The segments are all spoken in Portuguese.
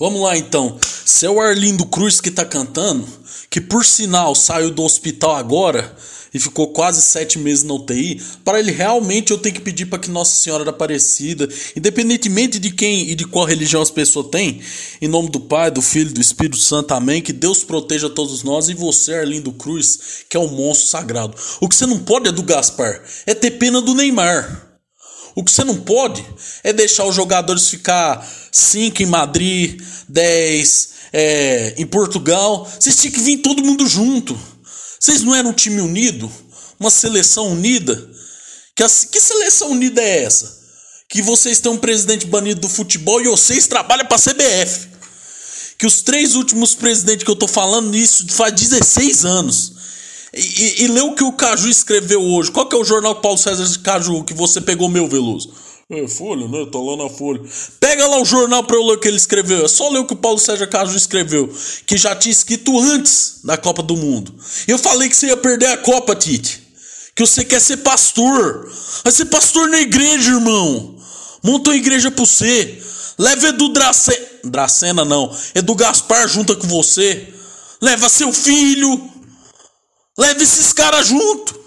Vamos lá então. Se é o Arlindo Cruz que tá cantando, que por sinal saiu do hospital agora e ficou quase sete meses na UTI, para ele realmente eu tenho que pedir para que Nossa Senhora da Aparecida, independentemente de quem e de qual religião as pessoas têm, em nome do Pai, do Filho e do Espírito Santo, amém, que Deus proteja todos nós e você, Arlindo Cruz, que é um monstro sagrado. O que você não pode é do Gaspar, é ter pena do Neymar. O que você não pode é deixar os jogadores ficar 5 em Madrid, 10 é, em Portugal. Vocês tinham que vir todo mundo junto. Vocês não eram um time unido? Uma seleção unida? Que, que seleção unida é essa? Que vocês têm um presidente banido do futebol e vocês trabalham para a CBF. Que os três últimos presidentes que eu tô falando isso faz 16 anos. E, e, e lê o que o Caju escreveu hoje. Qual que é o jornal Paulo César Caju que você pegou meu, Veloso? É, Folha, né? Tá lá na Folha. Pega lá o jornal pra eu ler o que ele escreveu. É só ler o que o Paulo César Caju escreveu. Que já tinha escrito antes da Copa do Mundo. Eu falei que você ia perder a Copa, Tite. Que você quer ser pastor. Vai ser pastor na igreja, irmão. Monta uma igreja pra você. Leva Edu Dracena. Dracena não. Edu Gaspar junta com você. Leva seu filho. Leva esses caras junto.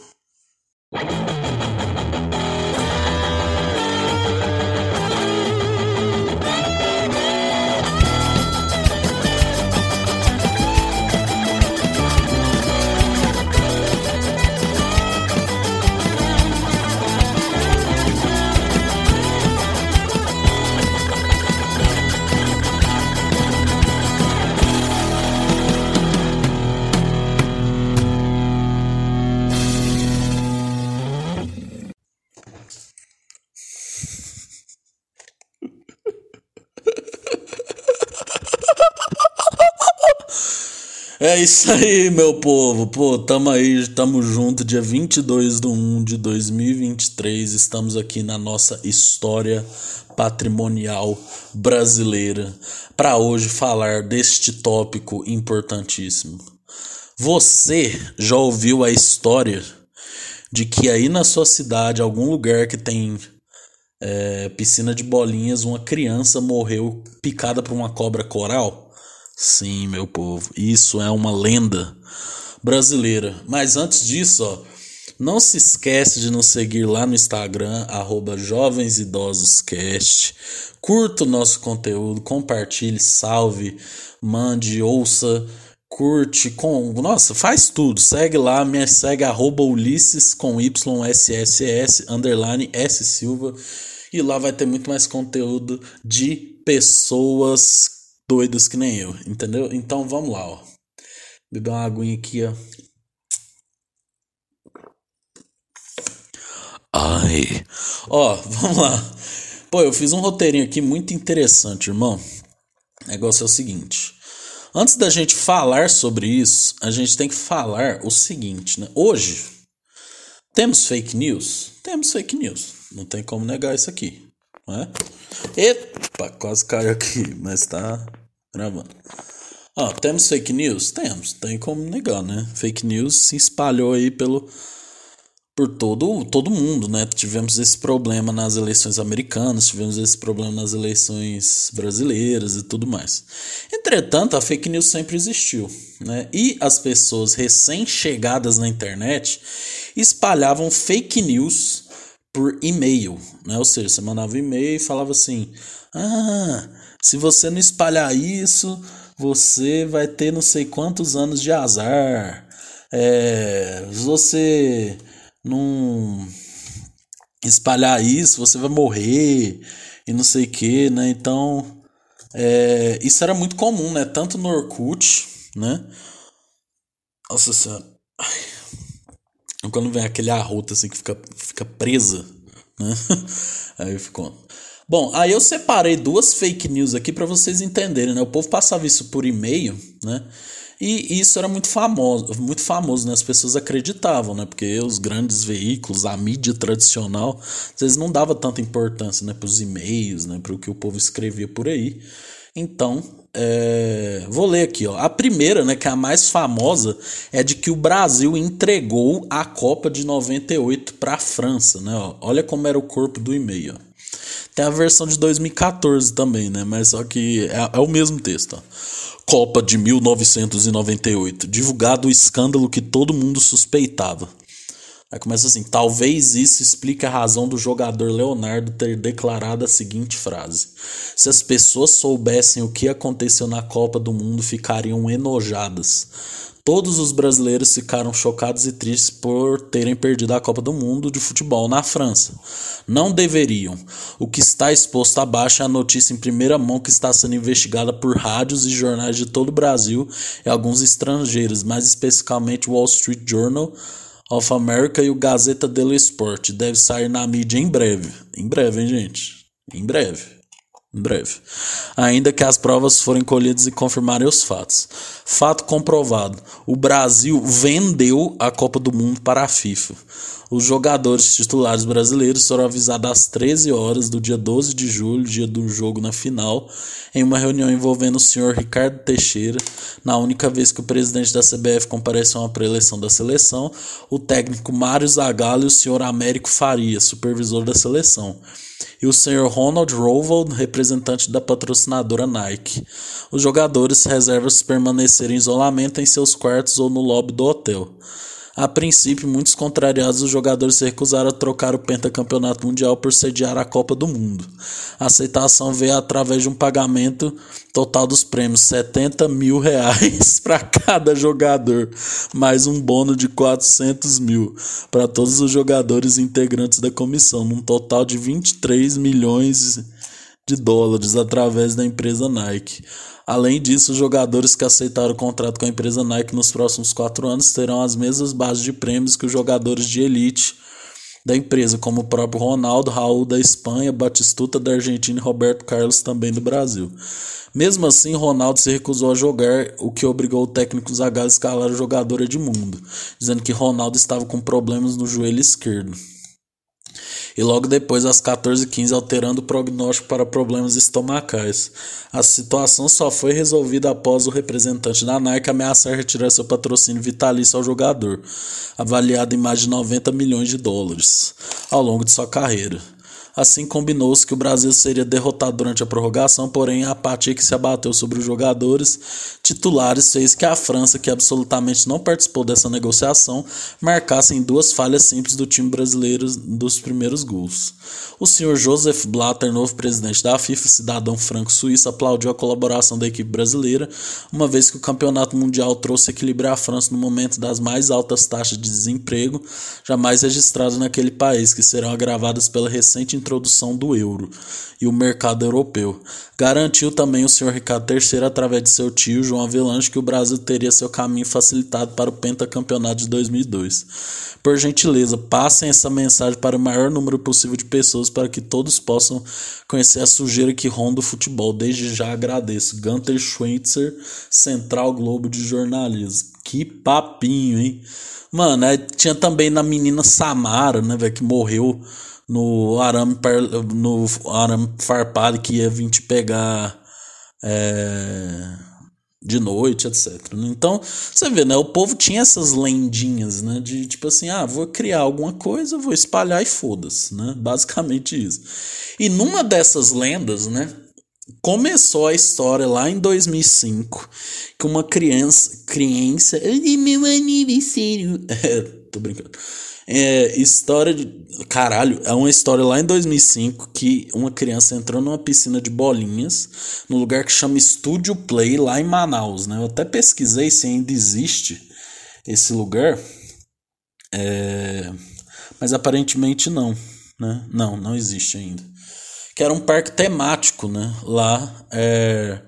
É isso aí, meu povo. Pô, tamo aí, tamo junto, dia 22 de 1 de 2023. Estamos aqui na nossa história patrimonial brasileira para hoje falar deste tópico importantíssimo. Você já ouviu a história de que aí na sua cidade, algum lugar que tem é, piscina de bolinhas, uma criança morreu picada por uma cobra coral? Sim, meu povo, isso é uma lenda brasileira. Mas antes disso, ó, não se esquece de nos seguir lá no Instagram, arroba jovensidososcast. Curta o nosso conteúdo, compartilhe, salve, mande, ouça, curte, com. Nossa, faz tudo. Segue lá, me segue arroba Ulisses com YSSS, underline S Silva. E lá vai ter muito mais conteúdo de pessoas doidos que nem eu, entendeu? Então vamos lá, ó. Beber uma aguinha aqui, ó. Ai. Ó, vamos lá. Pô, eu fiz um roteirinho aqui muito interessante, irmão. O negócio é o seguinte. Antes da gente falar sobre isso, a gente tem que falar o seguinte, né? Hoje, temos fake news? Temos fake news. Não tem como negar isso aqui. Né? Epa, quase caiu aqui, mas tá gravando. Ó, temos fake news? Temos, tem como negar, né? Fake news se espalhou aí pelo por todo todo mundo, né? Tivemos esse problema nas eleições americanas, tivemos esse problema nas eleições brasileiras e tudo mais. Entretanto, a fake news sempre existiu, né? E as pessoas recém-chegadas na internet espalhavam fake news por e-mail, né? Ou seja, você mandava e-mail e falava assim: "Ah, se você não espalhar isso, você vai ter não sei quantos anos de azar. É, você não espalhar isso, você vai morrer e não sei o que, né? Então, é, isso era muito comum, né? Tanto no Orkut, né? Nossa senhora. Quando vem aquele arroto assim que fica, fica presa, né? Aí ficou. Bom, aí eu separei duas fake news aqui para vocês entenderem, né? O povo passava isso por e-mail, né? E isso era muito famoso, muito famoso, né? As pessoas acreditavam, né? Porque os grandes veículos, a mídia tradicional, às vezes não dava tanta importância, né? Para os e-mails, né? Para o que o povo escrevia por aí. Então, é... vou ler aqui, ó. A primeira, né? Que é a mais famosa, é de que o Brasil entregou a Copa de 98 para a França, né? Ó. Olha como era o corpo do e-mail. Ó. Tem a versão de 2014 também, né? Mas só que é, é o mesmo texto. Ó. Copa de 1998. Divulgado o escândalo que todo mundo suspeitava. Aí começa assim: talvez isso explique a razão do jogador Leonardo ter declarado a seguinte frase: Se as pessoas soubessem o que aconteceu na Copa do Mundo, ficariam enojadas. Todos os brasileiros ficaram chocados e tristes por terem perdido a Copa do Mundo de futebol na França. Não deveriam. O que está exposto abaixo é a notícia em primeira mão que está sendo investigada por rádios e jornais de todo o Brasil e alguns estrangeiros, mais especificamente o Wall Street Journal of America e o Gazeta dello Sport. Deve sair na mídia em breve. Em breve, hein, gente? Em breve. Em breve. Ainda que as provas forem colhidas e confirmarem os fatos. Fato comprovado: o Brasil vendeu a Copa do Mundo para a FIFA. Os jogadores titulares brasileiros foram avisados às 13 horas do dia 12 de julho, dia do jogo na final, em uma reunião envolvendo o senhor Ricardo Teixeira. Na única vez que o presidente da CBF compareceu a uma pré-eleição da seleção, o técnico Mário Zagallo e o senhor Américo Faria, supervisor da seleção e o Sr. Ronald Rovold, representante da patrocinadora Nike. Os jogadores reservam permanecer em isolamento em seus quartos ou no lobby do hotel. A princípio, muitos contrariados os jogadores se recusaram a trocar o pentacampeonato mundial por sediar a Copa do Mundo. A aceitação veio através de um pagamento total dos prêmios 70 mil reais para cada jogador, mais um bônus de 400 mil para todos os jogadores integrantes da comissão, num total de 23 milhões de dólares através da empresa Nike. Além disso, os jogadores que aceitaram o contrato com a empresa Nike nos próximos quatro anos terão as mesmas bases de prêmios que os jogadores de elite da empresa, como o próprio Ronaldo, Raul da Espanha, Batistuta da Argentina e Roberto Carlos também do Brasil. Mesmo assim, Ronaldo se recusou a jogar, o que obrigou o técnico Zagallo a escalar o jogador Edmundo, dizendo que Ronaldo estava com problemas no joelho esquerdo e logo depois às 14h15 alterando o prognóstico para problemas estomacais. A situação só foi resolvida após o representante da Nike ameaçar retirar seu patrocínio vitalício ao jogador, avaliado em mais de 90 milhões de dólares, ao longo de sua carreira. Assim combinou-se que o Brasil seria derrotado durante a prorrogação, porém a apatia que se abateu sobre os jogadores titulares fez que a França, que absolutamente não participou dessa negociação, marcasse em duas falhas simples do time brasileiro dos primeiros gols. O senhor Joseph Blatter, novo presidente da FIFA, cidadão franco-suíço, aplaudiu a colaboração da equipe brasileira, uma vez que o campeonato mundial trouxe equilíbrio à França no momento das mais altas taxas de desemprego jamais registradas naquele país, que serão agravadas pela recente introdução do euro e o mercado europeu. Garantiu também o senhor Ricardo III, através de seu tio João Avelange, que o Brasil teria seu caminho facilitado para o pentacampeonato de 2002. Por gentileza, passem essa mensagem para o maior número possível de pessoas para que todos possam conhecer a sujeira que ronda o futebol. Desde já agradeço. Gunter Schweitzer, Central Globo de Jornalismo. Que papinho, hein? Mano, é, tinha também na menina Samara, né, velho, que morreu no arame, no arame farpado que ia vir te pegar é, de noite, etc. Então, você vê, né? O povo tinha essas lendinhas, né? De tipo assim, ah, vou criar alguma coisa, vou espalhar e foda-se, né? Basicamente isso. E numa dessas lendas, né? Começou a história lá em 2005 que uma criança, criança, meu aniversário, é, tô brincando é, história de. Caralho, é uma história lá em 2005 que uma criança entrou numa piscina de bolinhas no lugar que chama Studio Play, lá em Manaus, né? Eu até pesquisei se ainda existe esse lugar. É, mas aparentemente não, né? Não, não existe ainda. Que era um parque temático, né? Lá é,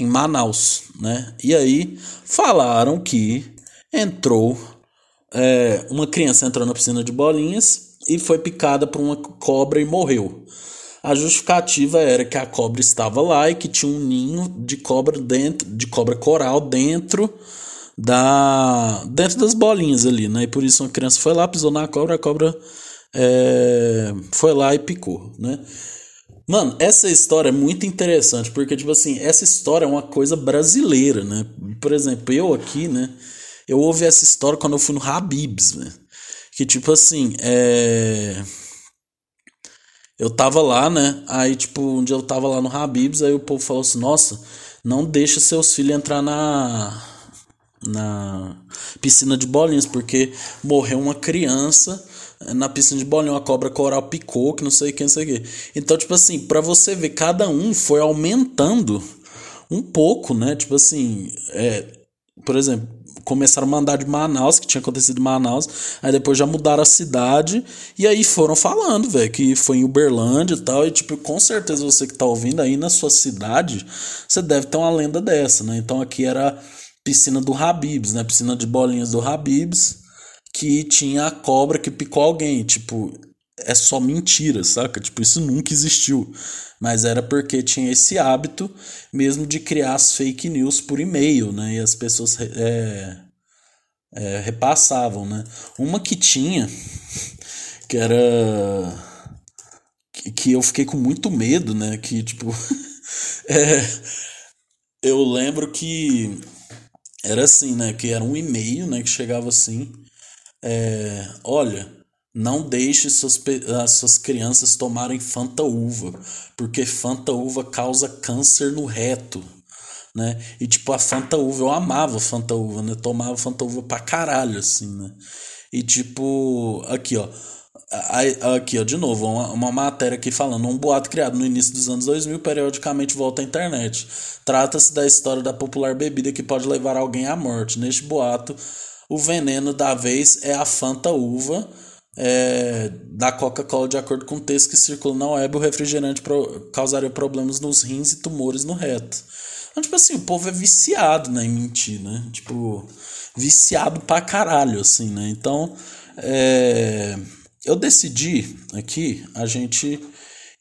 em Manaus, né? E aí falaram que entrou é, uma criança entrou na piscina de bolinhas e foi picada por uma cobra e morreu. A justificativa era que a cobra estava lá e que tinha um ninho de cobra dentro, de cobra coral dentro da dentro das bolinhas ali, né? E por isso uma criança foi lá, pisou na cobra, a cobra é, foi lá e picou, né? Mano, essa história é muito interessante porque tipo assim, essa história é uma coisa brasileira, né? Por exemplo, eu aqui, né? Eu ouvi essa história quando eu fui no Habibs, né? Que tipo assim, é. eu tava lá, né? Aí, tipo, um dia eu tava lá no Habibs, aí o povo falou assim: Nossa, não deixa seus filhos entrar na. Na piscina de bolinhas, porque morreu uma criança na piscina de bolinha, uma cobra coral picou, que não sei quem, não sei o que. Então, tipo assim, para você ver, cada um foi aumentando um pouco, né? Tipo assim, é, por exemplo, começaram a mandar de Manaus, que tinha acontecido em Manaus, aí depois já mudaram a cidade, e aí foram falando, velho, que foi em Uberlândia e tal, e tipo, com certeza você que tá ouvindo aí na sua cidade, você deve ter uma lenda dessa, né? Então aqui era piscina do Habibs, né? Piscina de bolinhas do Habibs, que tinha a cobra que picou alguém, tipo, é só mentira, saca? Tipo, isso nunca existiu. Mas era porque tinha esse hábito mesmo de criar as fake news por e-mail, né? E as pessoas é, é, repassavam, né? Uma que tinha, que era. Que, eu fiquei com muito medo, né? Que, tipo. é, eu lembro que era assim, né? Que era um e-mail, né? Que chegava assim. É, olha não deixe suas, as suas crianças tomarem Fanta Uva, porque Fanta Uva causa câncer no reto, né? E tipo, a Fanta Uva, eu amava Fanta Uva, né? Tomava Fanta Uva pra caralho, assim, né? E tipo, aqui ó, aqui ó, de novo, uma, uma matéria aqui falando, um boato criado no início dos anos 2000 periodicamente volta à internet. Trata-se da história da popular bebida que pode levar alguém à morte. Neste boato, o veneno da vez é a Fanta Uva, é, da Coca-Cola, de acordo com o texto que circula na web, o refrigerante pro, causaria problemas nos rins e tumores no reto. Então, tipo assim, o povo é viciado né, em mentir, né? Tipo, viciado pra caralho, assim, né? Então, é, eu decidi aqui a gente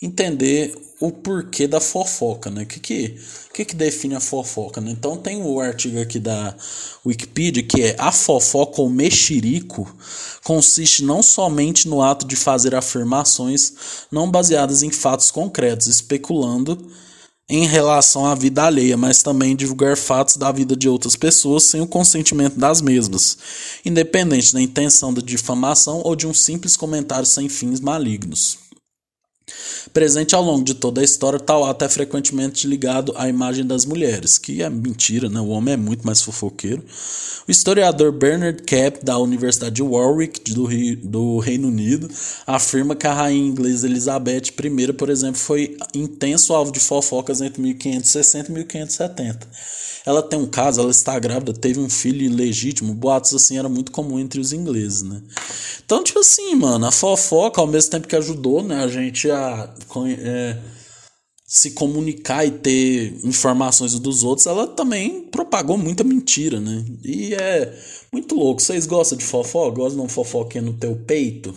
entender o porquê da fofoca, né? O que que, que que define a fofoca, né? Então tem o artigo aqui da Wikipedia que é a fofoca ou mexerico consiste não somente no ato de fazer afirmações não baseadas em fatos concretos, especulando em relação à vida alheia, mas também divulgar fatos da vida de outras pessoas sem o consentimento das mesmas, independente da intenção de difamação ou de um simples comentário sem fins malignos. Presente ao longo de toda a história, tal ato é frequentemente ligado à imagem das mulheres, que é mentira, né? O homem é muito mais fofoqueiro. O historiador Bernard Cap, da Universidade de Warwick, do, Rio, do Reino Unido, afirma que a rainha inglesa Elizabeth I, por exemplo, foi intenso alvo de fofocas entre 1560 e 1570 ela tem um caso, ela está grávida, teve um filho ilegítimo. Boatos assim era muito comum entre os ingleses, né? Então, tipo assim, mano, a fofoca, ao mesmo tempo que ajudou, né, a gente a é, se comunicar e ter informações dos outros, ela também propagou muita mentira, né? E é muito louco. Vocês gostam de fofoca? Gostam de um fofoquinha no teu peito?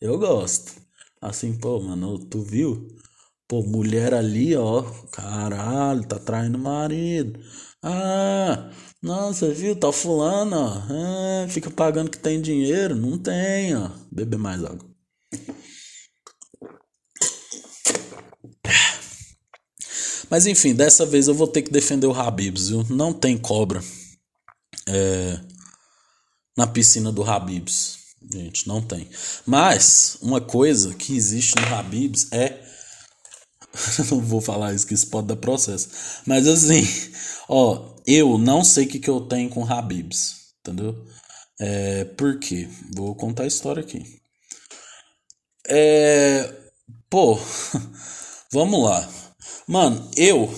Eu gosto. Assim, pô, mano, tu viu? Pô, mulher ali, ó, caralho, tá traindo marido. Ah, nossa, viu? Tá fulano, ó. Ah, fica pagando que tem dinheiro. Não tem, ó. Beber mais água. Mas enfim, dessa vez eu vou ter que defender o Habibs, viu? Não tem cobra é, na piscina do Habibs. Gente, não tem. Mas uma coisa que existe no Habibs é. não vou falar isso, que isso pode dar processo. Mas assim, Ó, eu não sei o que, que eu tenho com Habibs, entendeu? É, por quê? Vou contar a história aqui. É, pô, vamos lá. Mano, eu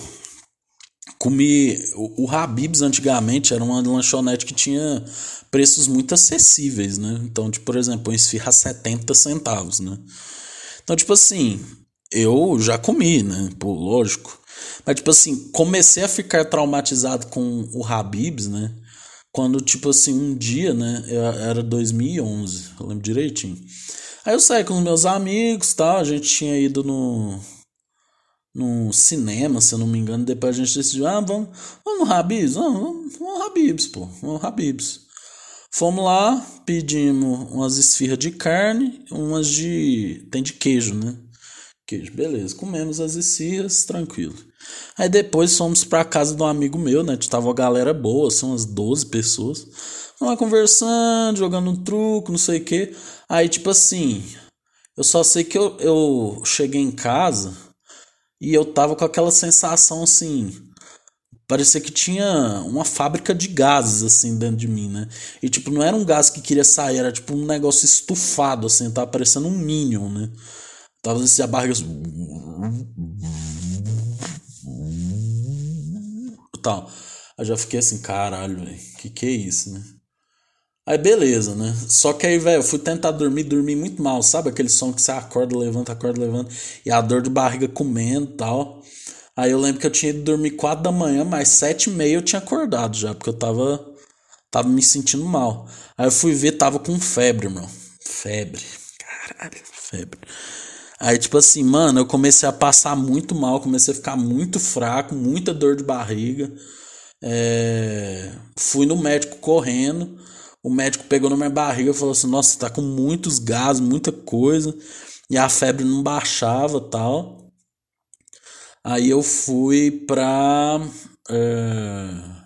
comi. O, o Habibs antigamente era uma lanchonete que tinha preços muito acessíveis, né? Então, tipo, por exemplo, um esfirra 70 centavos, né? Então, tipo assim, eu já comi, né? Pô, lógico. Mas, tipo assim, comecei a ficar traumatizado com o Habibs, né? Quando, tipo assim, um dia, né? Era 2011, eu lembro direitinho. Aí eu saí com os meus amigos tal, a gente tinha ido no, no cinema, se eu não me engano. Depois a gente decidiu, ah, vamos, vamos no Habibs? Vamos, vamos no Habibs, pô, vamos no Habibs. Fomos lá, pedimos umas esfirras de carne, umas de. tem de queijo, né? Queijo, beleza. Comemos as esfirras, tranquilo. Aí depois fomos pra casa de um amigo meu, né? Tava uma galera boa, são umas 12 pessoas. Lá conversando, jogando um truco, não sei o quê. Aí, tipo assim, Eu só sei que eu, eu cheguei em casa e eu tava com aquela sensação assim. Parecia que tinha uma fábrica de gases assim dentro de mim, né? E tipo, não era um gás que queria sair, era tipo um negócio estufado, assim, tava parecendo um Minion, né? Tava assim, a barriga. Tal. Aí já fiquei assim, caralho, velho, que que é isso, né? Aí beleza, né? Só que aí, velho, eu fui tentar dormir, dormi muito mal, sabe? Aquele som que você acorda, levanta, acorda, levanta, e a dor de barriga comendo e tal. Aí eu lembro que eu tinha ido dormir 4 da manhã, mas 7 e meia eu tinha acordado já, porque eu tava, tava me sentindo mal. Aí eu fui ver, tava com febre, mano. Febre. Caralho, febre. Aí, tipo assim, mano, eu comecei a passar muito mal, comecei a ficar muito fraco, muita dor de barriga. É... Fui no médico correndo. O médico pegou na minha barriga e falou assim: Nossa, tá com muitos gases, muita coisa. E a febre não baixava tal. Aí eu fui pra. É...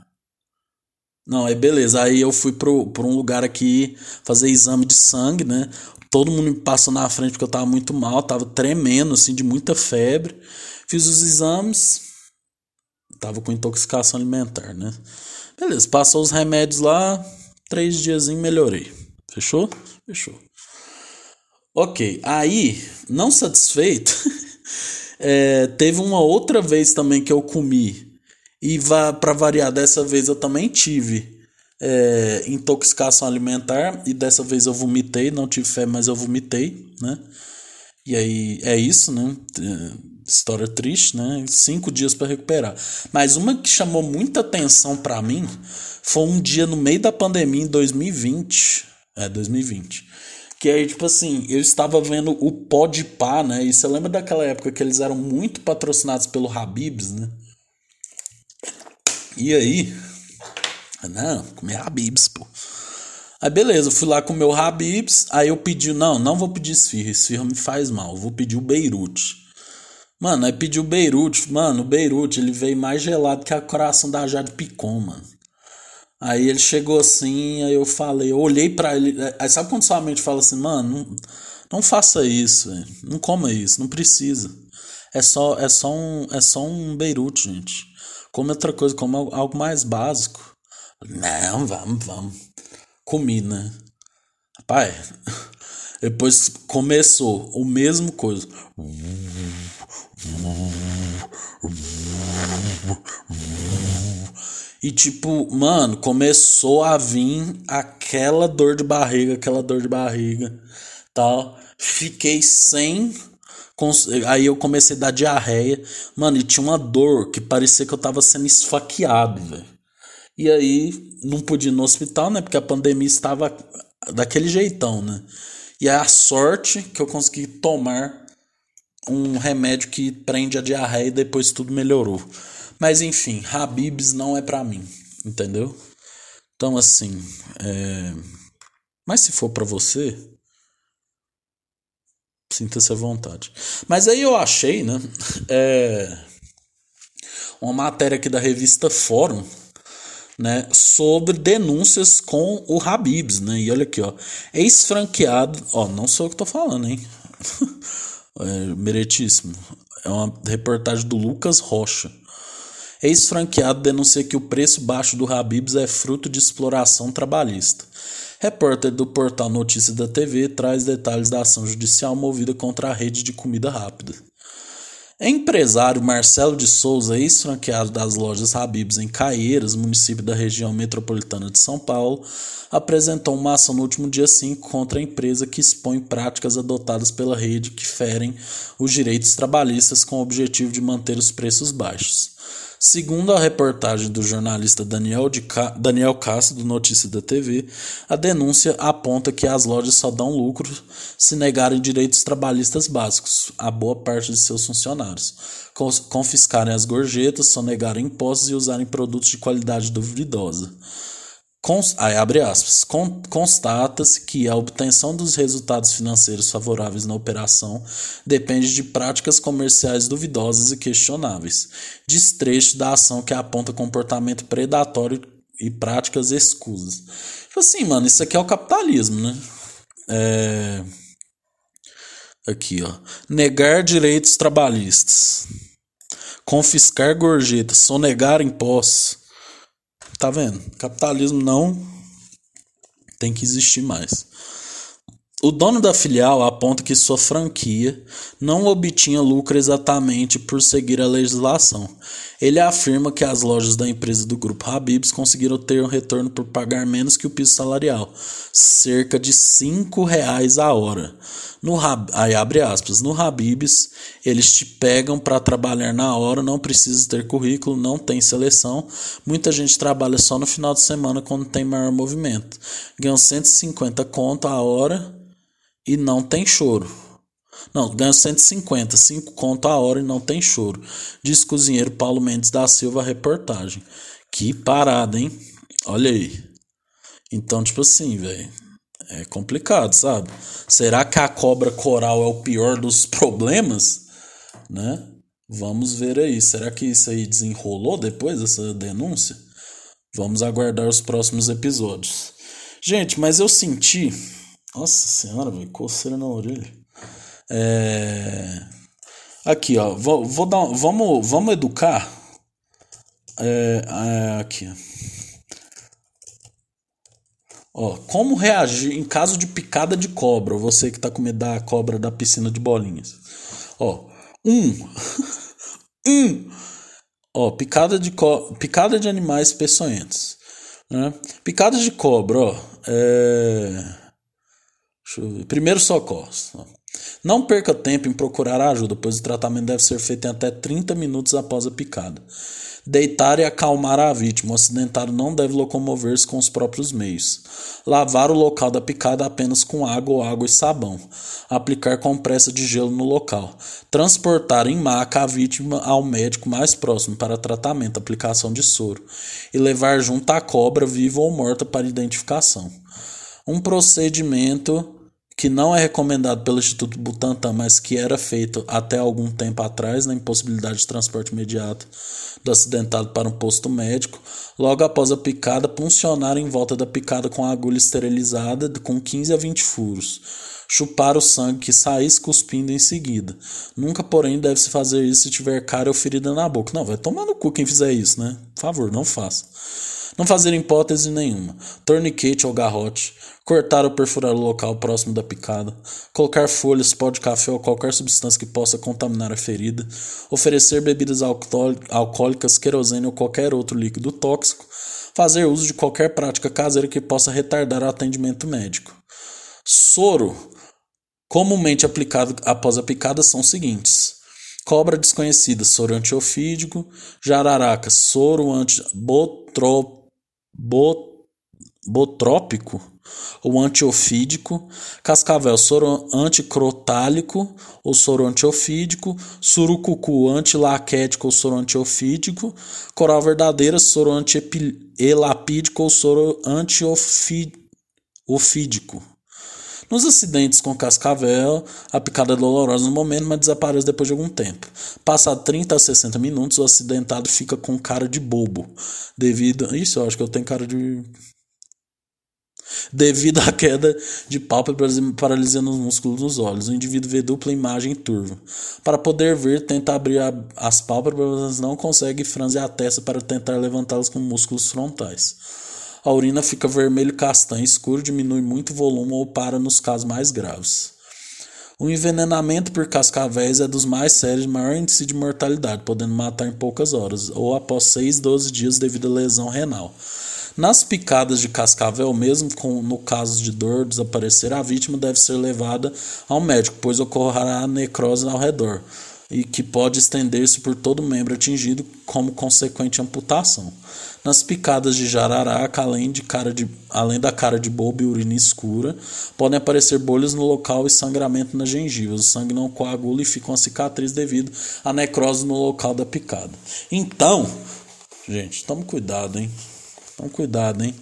Não, aí beleza. Aí eu fui pro, pra um lugar aqui fazer exame de sangue, né? todo mundo me passou na frente porque eu tava muito mal, tava tremendo, assim, de muita febre. Fiz os exames, tava com intoxicação alimentar, né? Beleza, passou os remédios lá, três dias melhorei. Fechou? Fechou. Ok, aí, não satisfeito, é, teve uma outra vez também que eu comi. E para variar, dessa vez eu também tive é, intoxicação alimentar e dessa vez eu vomitei, não tive fé, mas eu vomitei, né? E aí é isso, né? É, história triste, né? Cinco dias para recuperar. Mas uma que chamou muita atenção para mim foi um dia no meio da pandemia em 2020, é 2020. Que aí, tipo assim, eu estava vendo o Podpah, né? E você lembra daquela época que eles eram muito patrocinados pelo Habibs, né? E aí, não, comer Habibs, pô. Aí beleza, eu fui lá comer o Habibs, aí eu pedi, não, não vou pedir esfirra, esfirra me faz mal, vou pedir o Beirute. Mano, aí pedi o Beirute, mano, o Beirute, ele veio mais gelado que a coração da Jade Picon, mano. Aí ele chegou assim, aí eu falei, eu olhei para ele, aí sabe quando sua mente fala assim, mano, não, não faça isso, véio. não coma isso, não precisa. É só, é só um, é só um Beirute, gente. Come outra coisa, come algo mais básico. Não, vamos, vamos. Comi, né? Rapaz, depois começou o mesmo coisa. E tipo, mano, começou a vir aquela dor de barriga, aquela dor de barriga, tal. Fiquei sem Aí eu comecei a dar diarreia. Mano, e tinha uma dor que parecia que eu tava sendo esfaqueado, velho. E aí não pude ir no hospital, né? Porque a pandemia estava daquele jeitão, né? E é a sorte que eu consegui tomar um remédio que prende a diarreia e depois tudo melhorou. Mas enfim, Habibs não é para mim, entendeu? Então assim, é... mas se for para você, sinta-se à vontade. Mas aí eu achei, né? É... Uma matéria aqui da revista Fórum né, sobre denúncias com o Habibs, né? E olha aqui, ó, ex-franqueado, ó, não sou eu que tô falando, hein? é, meritíssimo. É uma reportagem do Lucas Rocha. Ex-franqueado denuncia que o preço baixo do Habibs é fruto de exploração trabalhista. Repórter do portal Notícias da TV traz detalhes da ação judicial movida contra a rede de comida rápida. Empresário Marcelo de Souza, ex-franqueado das lojas Habibs em Caieiras, município da região metropolitana de São Paulo, apresentou uma ação no último dia 5 contra a empresa que expõe práticas adotadas pela rede que ferem os direitos trabalhistas com o objetivo de manter os preços baixos. Segundo a reportagem do jornalista Daniel, de Ca... Daniel Castro, do Notícia da TV, a denúncia aponta que as lojas só dão lucro se negarem direitos trabalhistas básicos a boa parte de seus funcionários, confiscarem as gorjetas, sonegarem impostos e usarem produtos de qualidade duvidosa. Aí, abre aspas, con, constata-se que a obtenção dos resultados financeiros favoráveis na operação depende de práticas comerciais duvidosas e questionáveis, destrecho da ação que aponta comportamento predatório e práticas escusas. Tipo assim, mano, isso aqui é o capitalismo, né? É... Aqui, ó. Negar direitos trabalhistas. Confiscar gorjetas, sonegar impostos. Tá vendo? Capitalismo não tem que existir mais. O dono da filial aponta que sua franquia não obtinha lucro exatamente por seguir a legislação. Ele afirma que as lojas da empresa do grupo Habibs conseguiram ter um retorno por pagar menos que o piso salarial, cerca de R$ reais a hora. No aí abre aspas, no Habibs eles te pegam para trabalhar na hora, não precisa ter currículo, não tem seleção. Muita gente trabalha só no final de semana quando tem maior movimento. Ganham 150 conto a hora e não tem choro. Não, ganha 150, 5 conto a hora e não tem choro. Diz cozinheiro Paulo Mendes da Silva, reportagem. Que parada, hein? Olha aí. Então, tipo assim, velho. É complicado, sabe? Será que a cobra coral é o pior dos problemas? Né? Vamos ver aí. Será que isso aí desenrolou depois dessa denúncia? Vamos aguardar os próximos episódios. Gente, mas eu senti nossa senhora, velho, coceira na orelha. É... Aqui, ó. Vou, vou dar, vamos, vamos educar. É, é, aqui. Ó, como reagir em caso de picada de cobra? Você que tá com medo da cobra da piscina de bolinhas. Ó, um. um. Ó, picada de, co picada de animais peçonhentos. Né? Picada de cobra, ó. É Primeiro socorros. Não perca tempo em procurar ajuda, pois o tratamento deve ser feito em até 30 minutos após a picada. Deitar e acalmar a vítima. O acidentado não deve locomover-se com os próprios meios. Lavar o local da picada apenas com água ou água e sabão. Aplicar compressa de gelo no local. Transportar em maca a vítima ao médico mais próximo para tratamento, aplicação de soro. E levar junto a cobra, viva ou morta, para identificação. Um procedimento que não é recomendado pelo Instituto Butantan, mas que era feito até algum tempo atrás, na impossibilidade de transporte imediato do acidentado para um posto médico, logo após a picada, puncionar em volta da picada com a agulha esterilizada com 15 a 20 furos. Chupar o sangue que saísse cuspindo em seguida. Nunca, porém, deve-se fazer isso se tiver cara ou ferida na boca. Não, vai tomar no cu quem fizer isso, né? Por favor, não faça. Não fazer hipótese nenhuma. Torniquete ou garrote cortar ou perfurar o local próximo da picada, colocar folhas, pó de café ou qualquer substância que possa contaminar a ferida, oferecer bebidas alcoólicas, querosene ou qualquer outro líquido tóxico, fazer uso de qualquer prática caseira que possa retardar o atendimento médico. Soro, comumente aplicado após a picada, são os seguintes: cobra desconhecida, soro antiofídico, jararaca, soro antibotrópico, ou antiofídico, cascavel soro anticrotálico ou soro antiofídico, surucucu antilaquético ou soro antiofídico, coral verdadeira soro antielapídico ou soro antiofídico. Nos acidentes com cascavel, a picada é dolorosa no momento, mas desaparece depois de algum tempo. Passado 30 a 60 minutos, o acidentado fica com cara de bobo. Devido. Isso, eu acho que eu tenho cara de Devido à queda de pálpebra paralisia nos músculos dos olhos, o indivíduo vê dupla imagem turva. Para poder ver, tenta abrir a, as pálpebras, mas não consegue e franze a testa para tentar levantá-las com músculos frontais. A urina fica vermelho castanho escuro, diminui muito o volume ou para nos casos mais graves. O envenenamento por cascavéis é dos mais sérios maior índice de mortalidade, podendo matar em poucas horas, ou após 6, 12 dias devido a lesão renal. Nas picadas de cascavel, mesmo com, no caso de dor desaparecer, a vítima deve ser levada ao médico, pois ocorrerá necrose ao redor e que pode estender-se por todo membro atingido como consequente amputação. Nas picadas de jararaca, além, de cara de, além da cara de bobo e urina escura, podem aparecer bolhas no local e sangramento nas gengivas. O sangue não coagula e fica uma cicatriz devido à necrose no local da picada. Então, gente, tome cuidado, hein? Então cuidado, hein?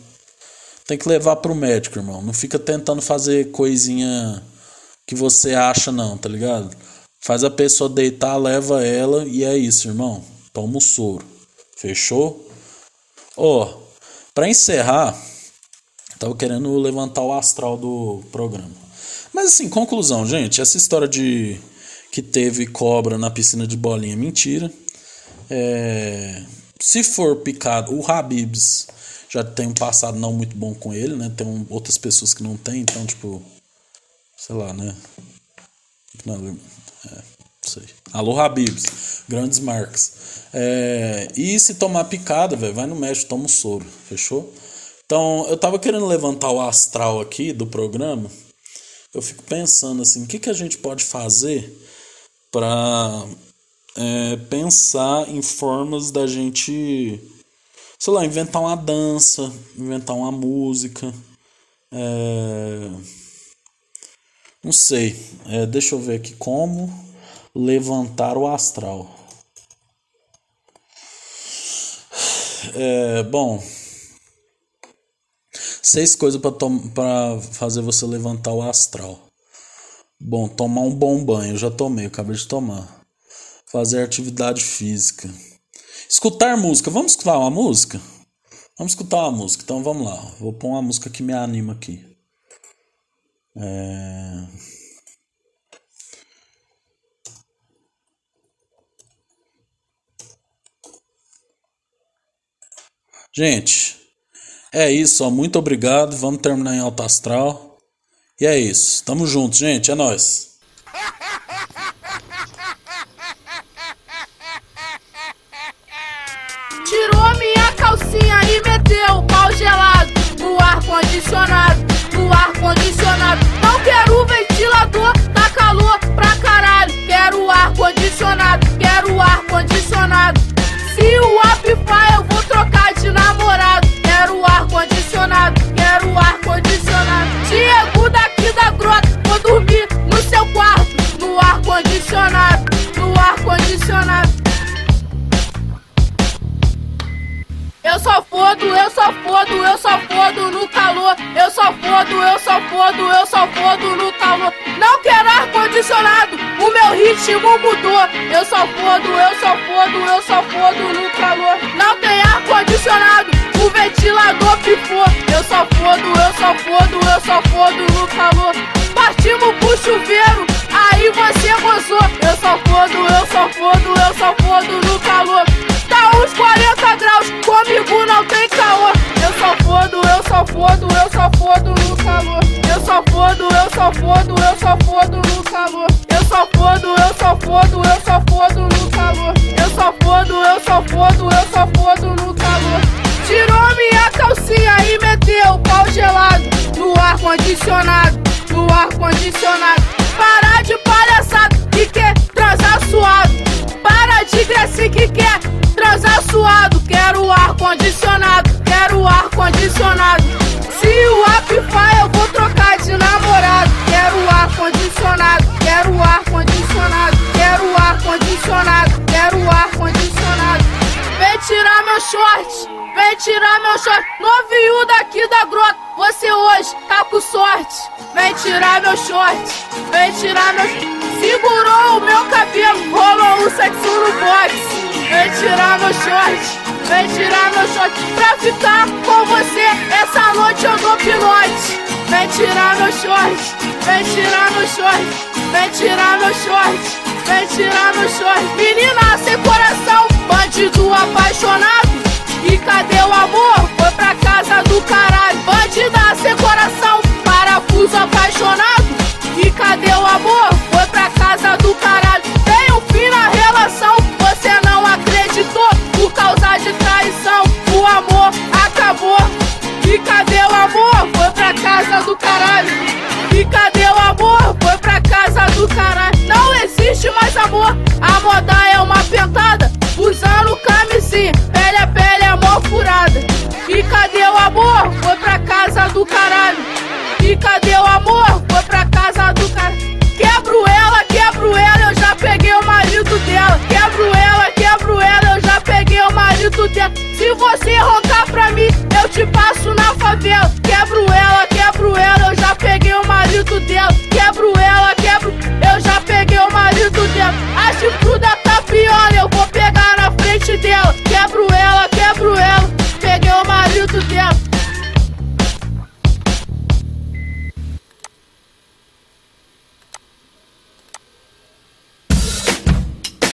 Tem que levar pro médico, irmão. Não fica tentando fazer coisinha que você acha, não, tá ligado? Faz a pessoa deitar, leva ela e é isso, irmão. Toma o soro. Fechou? Ó, oh, pra encerrar, tava querendo levantar o astral do programa. Mas assim, conclusão, gente, essa história de que teve cobra na piscina de bolinha é mentira. É, se for picado, o Habibs já tem um passado não muito bom com ele, né? Tem um, outras pessoas que não tem, então, tipo, sei lá, né? É, sei. Alô, Habibs, grandes marcas. É, e se tomar picada, velho, vai no médico, toma um soro, fechou? Então, eu tava querendo levantar o astral aqui do programa. Eu fico pensando assim, o que, que a gente pode fazer para é, pensar em formas da gente, sei lá, inventar uma dança, inventar uma música. É, não sei, é, deixa eu ver aqui como levantar o astral. É, bom, seis coisas para fazer você levantar o astral. Bom, tomar um bom banho, já tomei, acabei de tomar. Fazer atividade física. Escutar música, vamos escutar uma música? Vamos escutar uma música, então vamos lá. Vou pôr uma música que me anima aqui. É... Gente, é isso, ó. Muito obrigado. Vamos terminar em alto astral. E é isso. Tamo junto, gente. É nóis. Não quero ar condicionado, o meu ritmo mudou. Eu só fodo, eu só fodo, eu só fodo no calor. Não tem ar condicionado, o ventilador pifou. Eu só fodo, eu só fodo, eu só fodo no calor. Partimos pro chuveiro, aí você gozou. Eu só fodo, eu só fodo, eu só fodo no calor. Tá uns 40 graus, comigo não tem caô. Eu só fodo, eu só fodo, eu só fodo no calor. Só fodo, eu só fodo, eu só fodo no calor. Eu só fodo, eu só fodo, eu só fodo no calor. Eu só fodo, eu só fodo, eu só fodo no calor. Tirou minha calcinha e meteu o pau gelado no ar condicionado, no ar condicionado. Parar de palhaçada que quer transar suado. Para de graça que quer transar suado. Quero ar condicionado, quero ar condicionado. Se o short, vem tirar meu Segurou o meu cabelo, rolou o sexo no box. Vem tirar meu short, vem tirar meu short. Pra ficar com você, essa noite eu dou pinote. Vem tirar meu short, vem tirar meu short, vem tirar meu short, vem tirar meu short. Menina sem coração, bandido apaixonado. E cadê o amor? Foi pra casa do caralho. Bandida sem coração, parafuso apaixonado. E cadê o amor? Foi pra casa do caralho. Tem um fim na relação, você não acreditou. Por causa de traição, o amor acabou. E cadê o amor? Foi pra casa do caralho. E cadê o amor? Foi pra casa do caralho. Não existe mais amor. A moda é uma pentada. Usando camisinha, pele a pele mó furada. E cadê o amor? Foi pra casa do caralho. E cadê você roncar pra mim, eu te passo na favela.